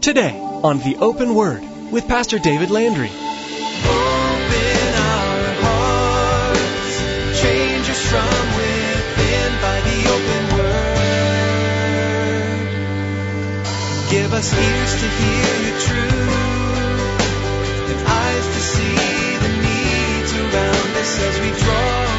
Today on The Open Word with Pastor David Landry. Hearts, change us from within by the open word. Give us ears to hear your truth and eyes to see the needs around us as we draw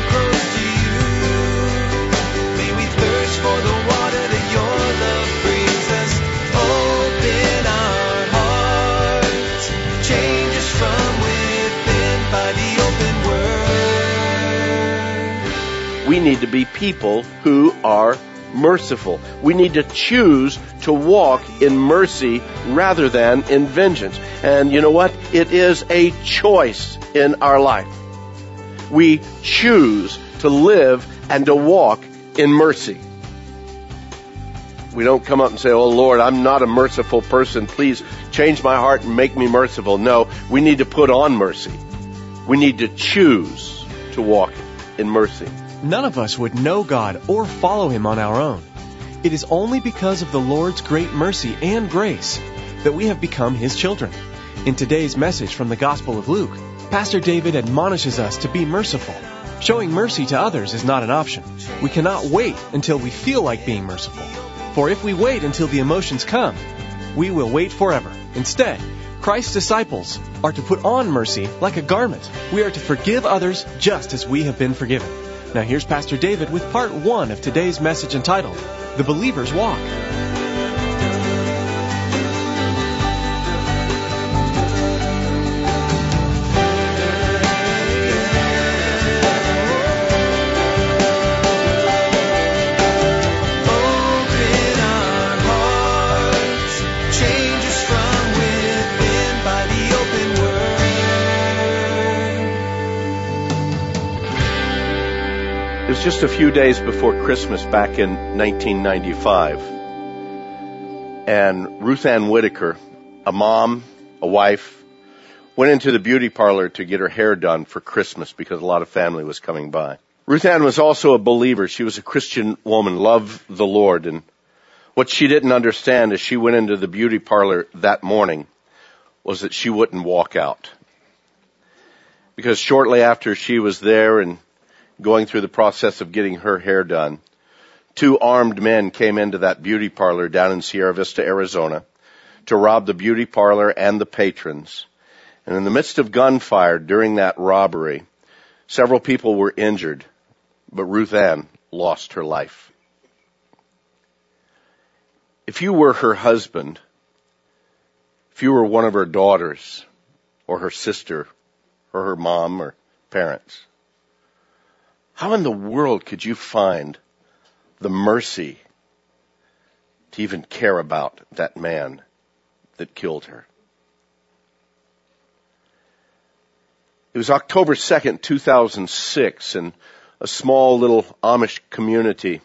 we need to be people who are merciful. We need to choose to walk in mercy rather than in vengeance. And you know what? It is a choice in our life. We choose to live and to walk in mercy. We don't come up and say, Oh Lord, I'm not a merciful person. Please change my heart and make me merciful. No, we need to put on mercy. We need to choose to walk in mercy. None of us would know God or follow Him on our own. It is only because of the Lord's great mercy and grace that we have become His children. In today's message from the Gospel of Luke, Pastor David admonishes us to be merciful. Showing mercy to others is not an option. We cannot wait until we feel like being merciful. For if we wait until the emotions come, we will wait forever. Instead, Christ's disciples are to put on mercy like a garment. We are to forgive others just as we have been forgiven. Now here's Pastor David with part one of today's message entitled, The Believer's Walk. Was just a few days before Christmas back in 1995. And Ruth Ann Whitaker, a mom, a wife, went into the beauty parlor to get her hair done for Christmas because a lot of family was coming by. Ruth Ann was also a believer. She was a Christian woman, loved the Lord. And what she didn't understand as she went into the beauty parlor that morning was that she wouldn't walk out. Because shortly after she was there and going through the process of getting her hair done, two armed men came into that beauty parlor down in Sierra Vista, Arizona to rob the beauty parlor and the patrons. And in the midst of gunfire during that robbery, several people were injured, but Ruth Ann lost her life. If you were her husband, if you were one of her daughters, or her sister, or her mom, or parents, how in the world could you find the mercy to even care about that man that killed her? It was October 2nd, 2006, in a small little Amish community,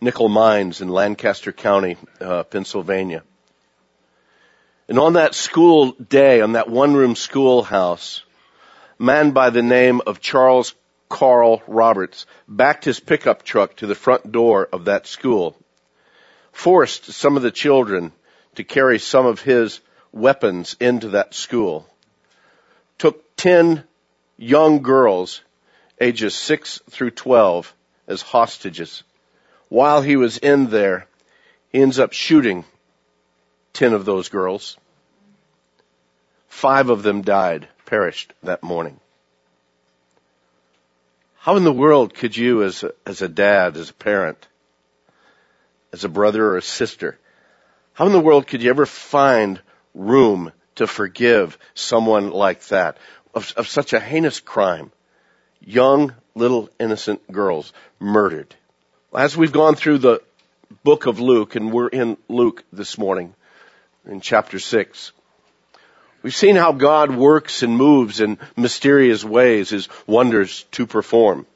Nickel Mines in Lancaster County, uh, Pennsylvania. And on that school day, on that one room schoolhouse, man by the name of Charles Carl Roberts backed his pickup truck to the front door of that school, forced some of the children to carry some of his weapons into that school, took 10 young girls ages 6 through 12 as hostages. While he was in there, he ends up shooting 10 of those girls. Five of them died, perished that morning. How in the world could you as a, as a dad, as a parent, as a brother or a sister, how in the world could you ever find room to forgive someone like that of, of such a heinous crime? Young, little, innocent girls murdered. As we've gone through the book of Luke, and we're in Luke this morning, in chapter 6, We've seen how God works and moves in mysterious ways, His wonders to perform.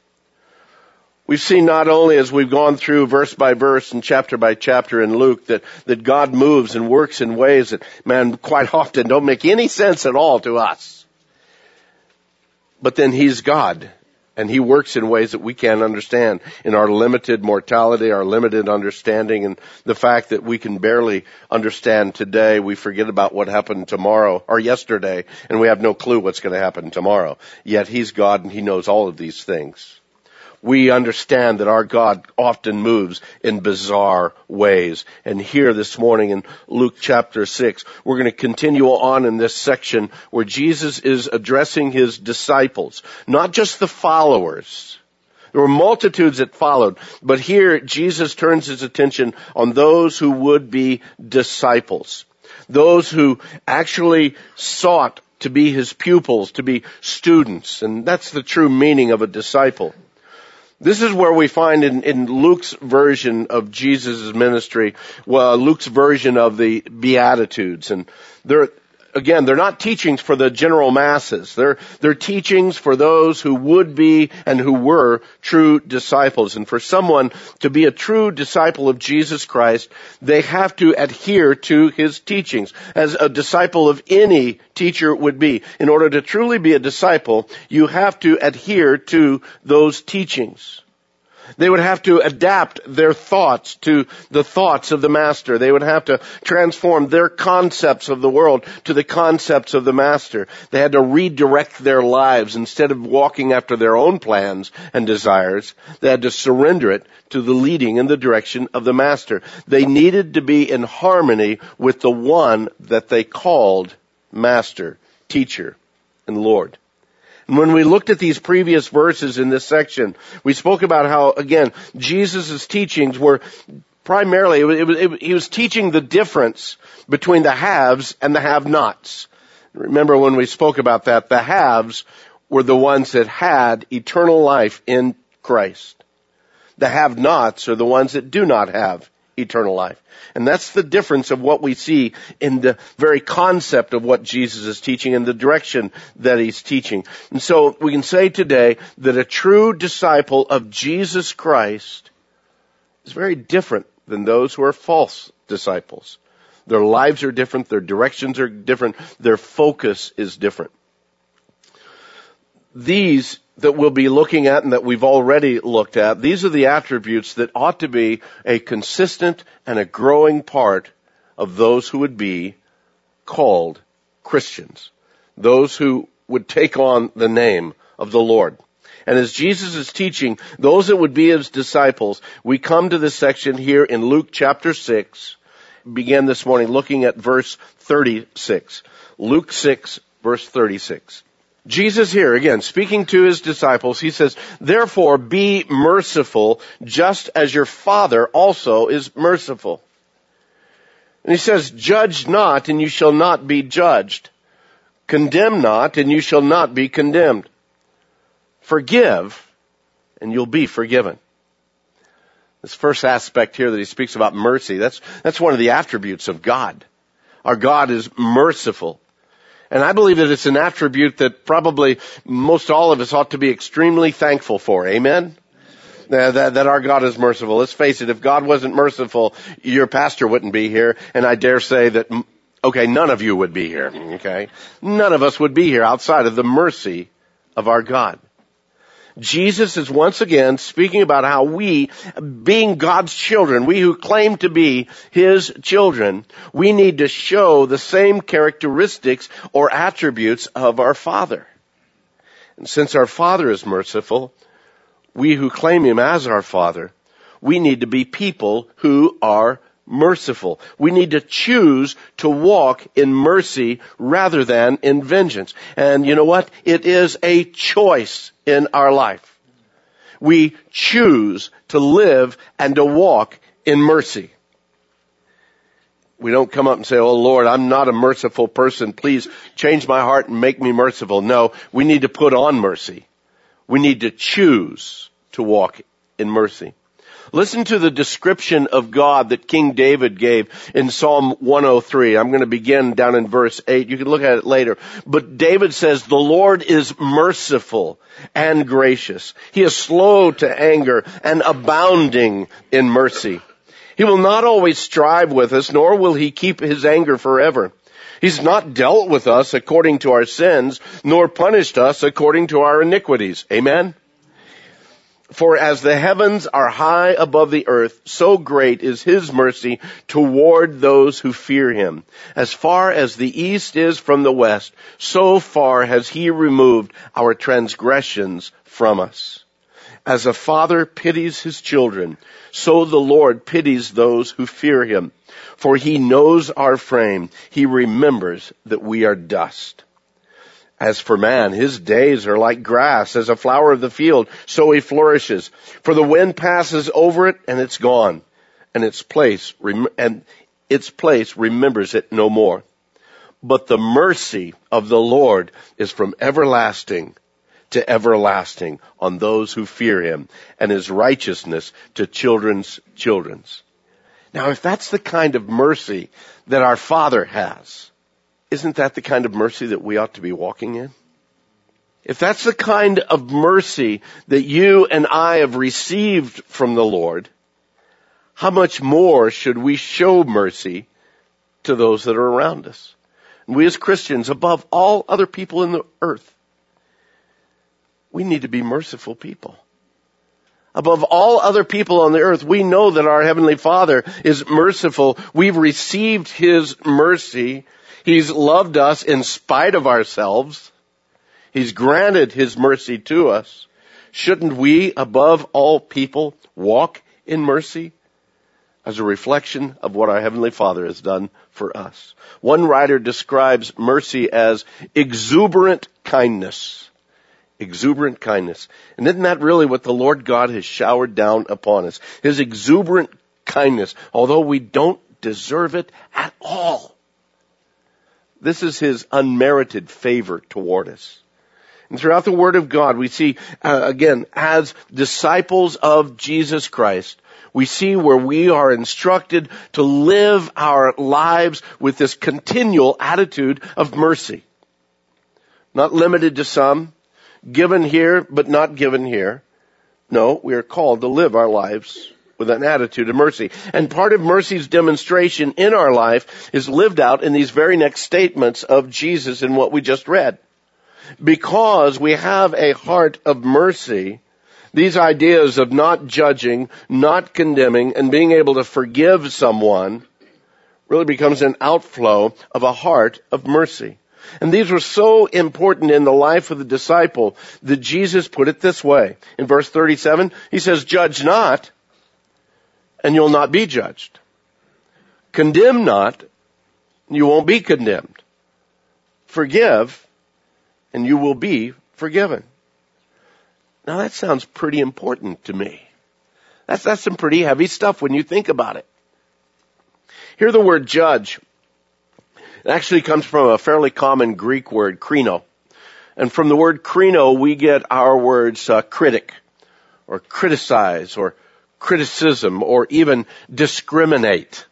We've seen not only as we've gone through verse by verse and chapter by chapter in Luke that, that God moves and works in ways that, man, quite often don't make any sense at all to us. But then He's God And He works in ways that we can't understand in our limited mortality, our limited understanding, and the fact that we can barely understand today. We forget about what happened tomorrow or yesterday, and we have no clue what's going to happen tomorrow. Yet He's God and He knows all of these things we understand that our God often moves in bizarre ways. And here this morning in Luke chapter 6, we're going to continue on in this section where Jesus is addressing his disciples, not just the followers. There were multitudes that followed, but here Jesus turns his attention on those who would be disciples. Those who actually sought to be his pupils, to be students, and that's the true meaning of a disciple. This is where we find in, in Luke's version of Jesus' ministry, well, Luke's version of the Beatitudes. And there, again, they're not teachings for the general masses. They're, they're teachings for those who would be and who were true disciples. And for someone to be a true disciple of Jesus Christ, they have to adhere to his teachings, as a disciple of any teacher would be. In order to truly be a disciple, you have to adhere to those teachings. They would have to adapt their thoughts to the thoughts of the master. They would have to transform their concepts of the world to the concepts of the master. They had to redirect their lives instead of walking after their own plans and desires. They had to surrender it to the leading and the direction of the master. They needed to be in harmony with the one that they called master, teacher, and Lord. When we looked at these previous verses in this section, we spoke about how, again, Jesus' teachings were primarily, it was, it, he was teaching the difference between the haves and the have-nots. Remember when we spoke about that, the haves were the ones that had eternal life in Christ. The have-nots are the ones that do not have eternal life. And that's the difference of what we see in the very concept of what Jesus is teaching and the direction that he's teaching. And so we can say today that a true disciple of Jesus Christ is very different than those who are false disciples. Their lives are different, their directions are different, their focus is different. These that we'll be looking at and that we've already looked at, these are the attributes that ought to be a consistent and a growing part of those who would be called Christians. Those who would take on the name of the Lord. And as Jesus is teaching those that would be his disciples, we come to this section here in Luke chapter 6, begin this morning looking at verse 36. Luke 6, verse 36. Jesus here, again, speaking to his disciples, he says, therefore be merciful just as your Father also is merciful. And he says, judge not and you shall not be judged. Condemn not and you shall not be condemned. Forgive and you'll be forgiven. This first aspect here that he speaks about mercy, that's, that's one of the attributes of God. Our God is merciful. And I believe that it's an attribute that probably most all of us ought to be extremely thankful for. Amen? That, that our God is merciful. Let's face it, if God wasn't merciful, your pastor wouldn't be here, and I dare say that, okay, none of you would be here, okay? None of us would be here outside of the mercy of our God. Jesus is once again speaking about how we, being God's children, we who claim to be His children, we need to show the same characteristics or attributes of our Father. And since our Father is merciful, we who claim Him as our Father, we need to be people who are merciful. We need to choose to walk in mercy rather than in vengeance. And you know what? It is a choice in our life. We choose to live and to walk in mercy. We don't come up and say, Oh Lord, I'm not a merciful person. Please change my heart and make me merciful. No, we need to put on mercy. We need to choose to walk in mercy. Listen to the description of God that King David gave in Psalm 103. I'm going to begin down in verse 8. You can look at it later. But David says, the Lord is merciful and gracious. He is slow to anger and abounding in mercy. He will not always strive with us, nor will he keep his anger forever. He's not dealt with us according to our sins, nor punished us according to our iniquities. Amen? For as the heavens are high above the earth, so great is his mercy toward those who fear him. As far as the east is from the west, so far has he removed our transgressions from us. As a father pities his children, so the Lord pities those who fear him. For he knows our frame. He remembers that we are dust. As for man, his days are like grass, as a flower of the field, so he flourishes. For the wind passes over it and it's gone, and its place, and its place remembers it no more. But the mercy of the Lord is from everlasting to everlasting on those who fear him, and his righteousness to children's children's. Now if that's the kind of mercy that our Father has, isn't that the kind of mercy that we ought to be walking in? If that's the kind of mercy that you and I have received from the Lord, how much more should we show mercy to those that are around us? And we as Christians, above all other people in the earth, we need to be merciful people. Above all other people on the earth, we know that our Heavenly Father is merciful. We've received His mercy He's loved us in spite of ourselves. He's granted His mercy to us. Shouldn't we, above all people, walk in mercy as a reflection of what our Heavenly Father has done for us? One writer describes mercy as exuberant kindness. Exuberant kindness. And isn't that really what the Lord God has showered down upon us? His exuberant kindness, although we don't deserve it at all. This is His unmerited favor toward us. And throughout the Word of God, we see, uh, again, as disciples of Jesus Christ, we see where we are instructed to live our lives with this continual attitude of mercy. Not limited to some, given here, but not given here. No, we are called to live our lives with an attitude of mercy. And part of mercy's demonstration in our life is lived out in these very next statements of Jesus in what we just read. Because we have a heart of mercy, these ideas of not judging, not condemning, and being able to forgive someone really becomes an outflow of a heart of mercy. And these were so important in the life of the disciple that Jesus put it this way. In verse 37, he says, judge not and you'll not be judged. Condemn not, you won't be condemned. Forgive, and you will be forgiven. Now that sounds pretty important to me. That's, that's some pretty heavy stuff when you think about it. Here the word judge. It actually comes from a fairly common Greek word, krino. And from the word krino, we get our words uh, critic, or criticize, or criticism, or even discriminate.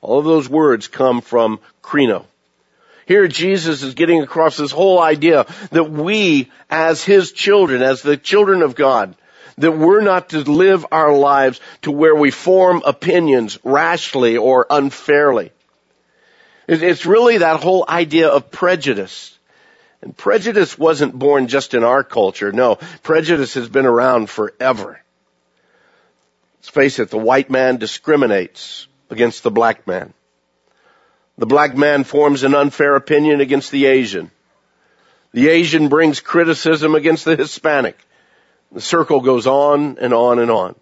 All of those words come from krino. Here Jesus is getting across this whole idea that we, as His children, as the children of God, that we're not to live our lives to where we form opinions rashly or unfairly. It's really that whole idea of prejudice. And prejudice wasn't born just in our culture. No, prejudice has been around forever. Let's face it, the white man discriminates against the black man. The black man forms an unfair opinion against the Asian. The Asian brings criticism against the Hispanic. The circle goes on and on and on.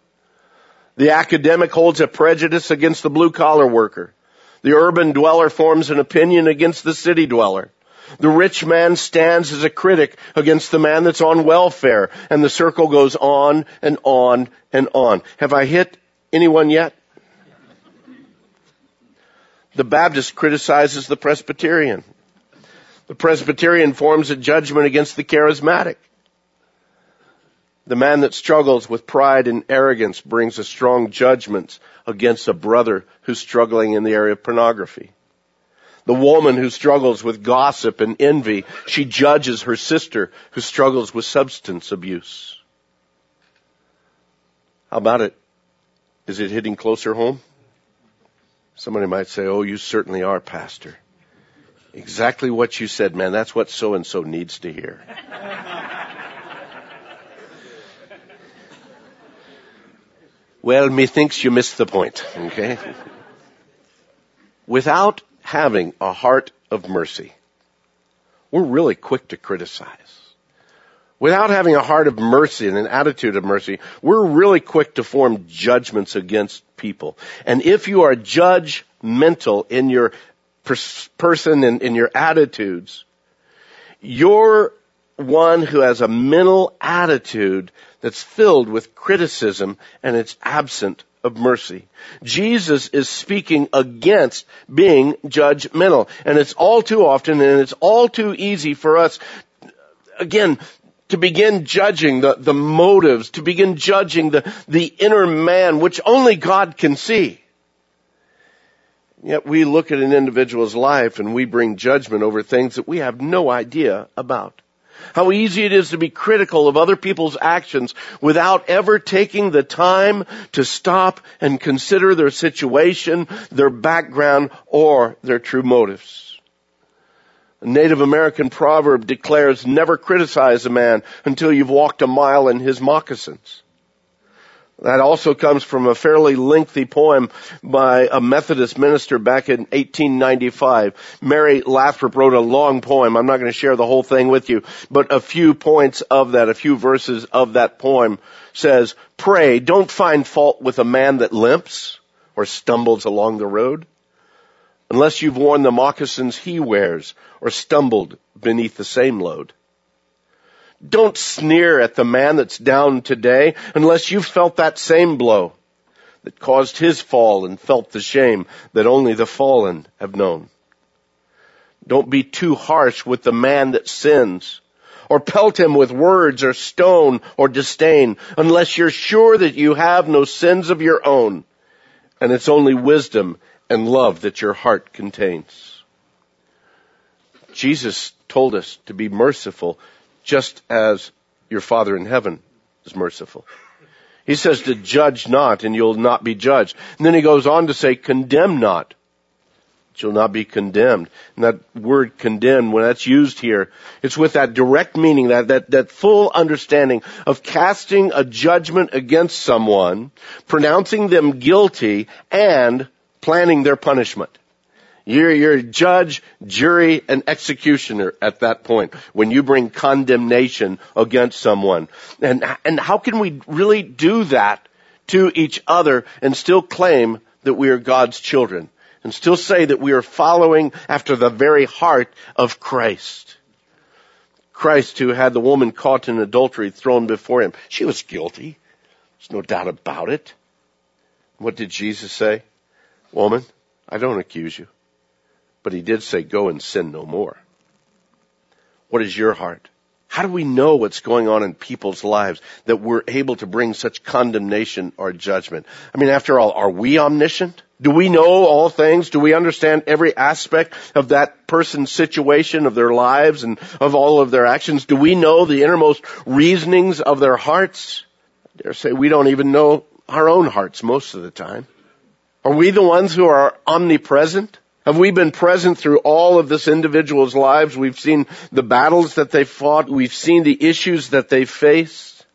The academic holds a prejudice against the blue collar worker. The urban dweller forms an opinion against the city dweller. The rich man stands as a critic against the man that's on welfare, and the circle goes on and on and on. Have I hit anyone yet? The Baptist criticizes the Presbyterian. The Presbyterian forms a judgment against the charismatic. The man that struggles with pride and arrogance brings a strong judgment against a brother who's struggling in the area of pornography. The woman who struggles with gossip and envy, she judges her sister who struggles with substance abuse. How about it? Is it hitting closer home? Somebody might say, oh, you certainly are, pastor. Exactly what you said, man. That's what so and so needs to hear. Well, methinks you missed the point, okay? Without having a heart of mercy, we're really quick to criticize. Without having a heart of mercy and an attitude of mercy, we're really quick to form judgments against people. And if you are judgmental in your pers- person and in your attitudes, you're one who has a mental attitude that's filled with criticism and it's absent of mercy. Jesus is speaking against being judgmental. And it's all too often and it's all too easy for us, again, to begin judging the, the motives, to begin judging the, the inner man, which only God can see. Yet we look at an individual's life and we bring judgment over things that we have no idea about. How easy it is to be critical of other people's actions without ever taking the time to stop and consider their situation, their background, or their true motives. A Native American proverb declares, never criticize a man until you've walked a mile in his moccasins. That also comes from a fairly lengthy poem by a Methodist minister back in 1895. Mary Lathrap wrote a long poem. I'm not going to share the whole thing with you, but a few points of that, a few verses of that poem says, pray, don't find fault with a man that limps or stumbles along the road unless you've worn the moccasins he wears or stumbled beneath the same load. Don't sneer at the man that's down today unless you've felt that same blow that caused his fall and felt the shame that only the fallen have known. Don't be too harsh with the man that sins or pelt him with words or stone or disdain unless you're sure that you have no sins of your own and it's only wisdom and love that your heart contains. Jesus told us to be merciful just as your Father in heaven is merciful. He says to judge not and you'll not be judged. And then he goes on to say condemn not. You'll not be condemned. And that word condemn, when that's used here, it's with that direct meaning, that, that, that full understanding of casting a judgment against someone, pronouncing them guilty, and planning their punishment. You're, you're judge, jury, and executioner at that point when you bring condemnation against someone. And, and how can we really do that to each other and still claim that we are God's children? And still say that we are following after the very heart of Christ. Christ who had the woman caught in adultery thrown before him. She was guilty. There's no doubt about it. What did Jesus say? Woman, I don't accuse you. But he did say, go and sin no more. What is your heart? How do we know what's going on in people's lives that we're able to bring such condemnation or judgment? I mean, after all, are we omniscient? Do we know all things? Do we understand every aspect of that person's situation, of their lives, and of all of their actions? Do we know the innermost reasonings of their hearts? I dare say we don't even know our own hearts most of the time. Are we the ones who are omnipresent? Have we been present through all of this individual's lives? We've seen the battles that they fought. We've seen the issues that they faced.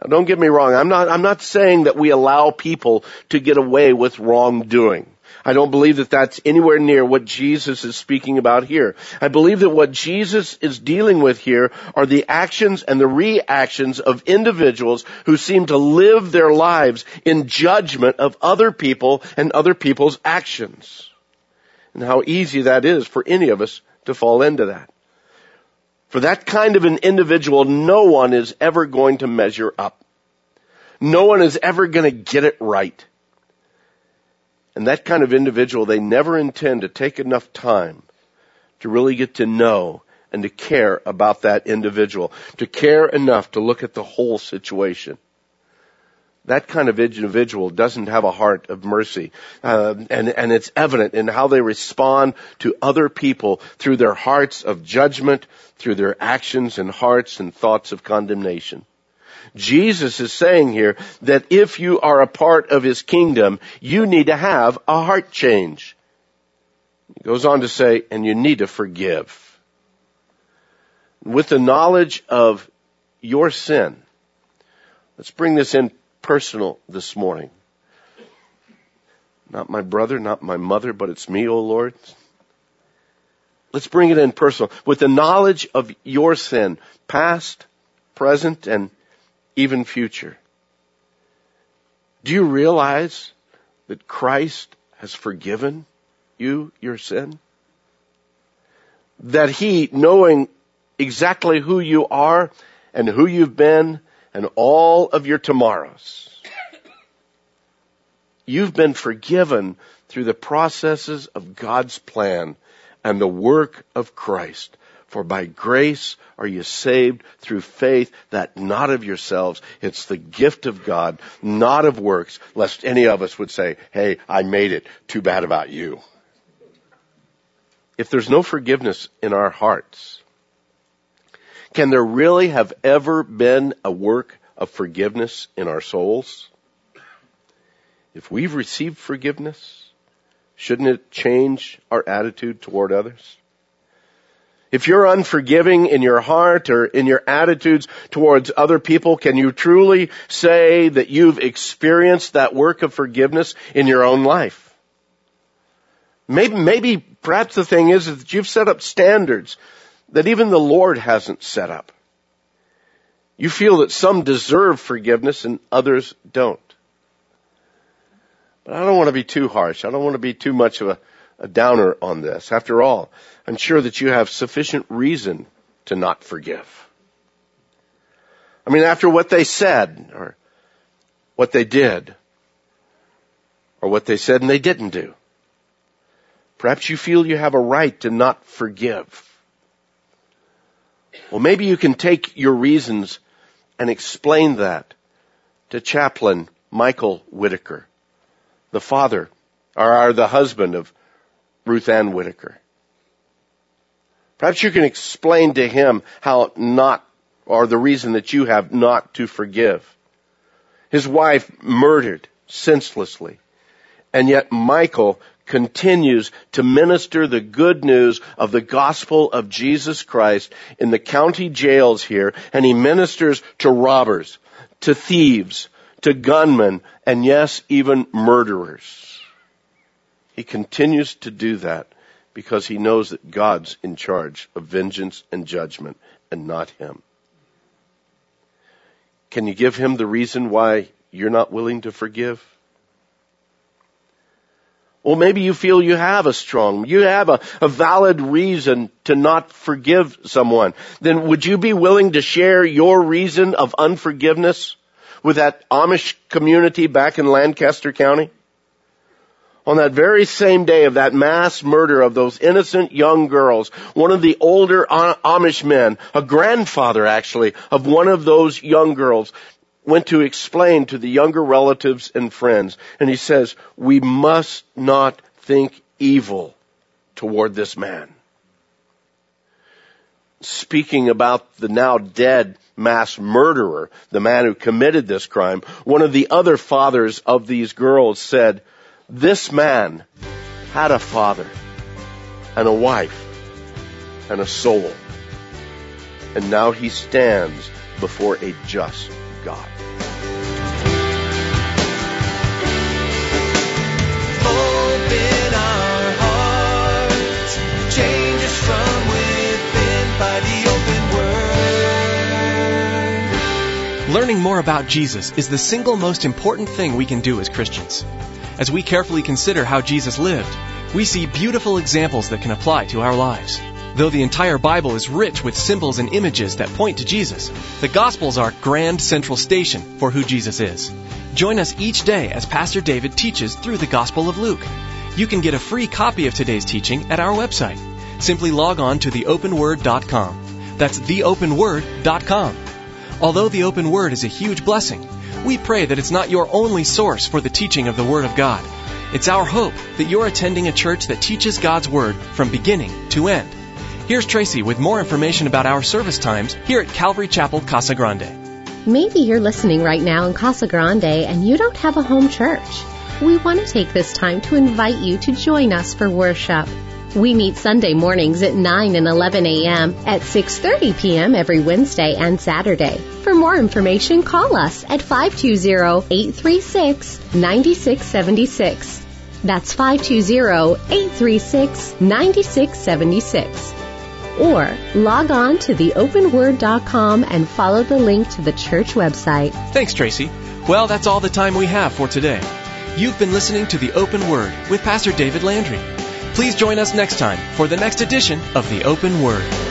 Now don't get me wrong. I'm not, I'm not saying that we allow people to get away with wrongdoing. I don't believe that that's anywhere near what Jesus is speaking about here. I believe that what Jesus is dealing with here are the actions and the reactions of individuals who seem to live their lives in judgment of other people and other people's actions. And how easy that is for any of us to fall into that. For that kind of an individual, no one is ever going to measure up. No one is ever going to get it right. And that kind of individual, they never intend to take enough time to really get to know and to care about that individual, to care enough to look at the whole situation. That kind of individual doesn't have a heart of mercy, uh, and and it's evident in how they respond to other people through their hearts of judgment, through their actions and hearts and thoughts of condemnation. Jesus is saying here that if you are a part of His kingdom, you need to have a heart change. He goes on to say, and you need to forgive. With the knowledge of your sin, let's bring this in personal this morning. Not my brother, not my mother, but it's me, O oh Lord. Let's bring it in personal. With the knowledge of your sin, past, present, and even future. Do you realize that Christ has forgiven you your sin? That He, knowing exactly who you are and who you've been and all of your tomorrows, you've been forgiven through the processes of God's plan and the work of Christ. For by grace are you saved through faith that not of yourselves. It's the gift of God, not of works, lest any of us would say, hey, I made it. Too bad about you. If there's no forgiveness in our hearts, can there really have ever been a work of forgiveness in our souls? If we've received forgiveness, shouldn't it change our attitude toward others? If you're unforgiving in your heart or in your attitudes towards other people, can you truly say that you've experienced that work of forgiveness in your own life? Maybe, maybe perhaps the thing is that you've set up standards that even the Lord hasn't set up. You feel that some deserve forgiveness and others don't. But I don't want to be too harsh. I don't want to be too much of a, a downer on this. After all, I'm sure that you have sufficient reason to not forgive. I mean, after what they said, or what they did, or what they said and they didn't do. Perhaps you feel you have a right to not forgive. Well, maybe you can take your reasons and explain that to chaplain Michael Whitaker, the father, or the husband of Ruth Ann Whitaker. Perhaps you can explain to him how not, or the reason that you have not to forgive. His wife murdered senselessly. And yet Michael continues to minister the good news of the gospel of Jesus Christ in the county jails here, and he ministers to robbers, to thieves, to gunmen, and yes, even murderers. He continues to do that because he knows that God's in charge of vengeance and judgment and not him. Can you give him the reason why you're not willing to forgive? Well, maybe you feel you have a strong, you have a, a valid reason to not forgive someone. Then would you be willing to share your reason of unforgiveness with that Amish community back in Lancaster County? On that very same day of that mass murder of those innocent young girls, one of the older Amish men, a grandfather actually, of one of those young girls, went to explain to the younger relatives and friends, and he says, we must not think evil toward this man. Speaking about the now dead mass murderer, the man who committed this crime, one of the other fathers of these girls said, this man had a father and a wife and a soul. And now he stands before a just God. Open our hearts, change us from within by the open word. Learning more about Jesus is the single most important thing we can do as Christians. As we carefully consider how Jesus lived, we see beautiful examples that can apply to our lives. Though the entire Bible is rich with symbols and images that point to Jesus, the Gospels are grand central station for who Jesus is. Join us each day as Pastor David teaches through the Gospel of Luke. You can get a free copy of today's teaching at our website. Simply log on to theopenword.com. That's theopenword.com. Although the open word is a huge blessing, we pray that it's not your only source for the teaching of the Word of God. It's our hope that you're attending a church that teaches God's Word from beginning to end. Here's Tracy with more information about our service times here at Calvary Chapel Casa Grande. Maybe you're listening right now in Casa Grande and you don't have a home church. We want to take this time to invite you to join us for worship. We meet Sunday mornings at 9 and 11 a.m., at 6.30 p.m. every Wednesday and Saturday. For more information, call us at 520-836-9676. That's 520-836-9676. Or log on to theopenword.com and follow the link to the church website. Thanks, Tracy. Well, that's all the time we have for today. You've been listening to The Open Word with Pastor David Landry. Please join us next time for the next edition of The Open Word.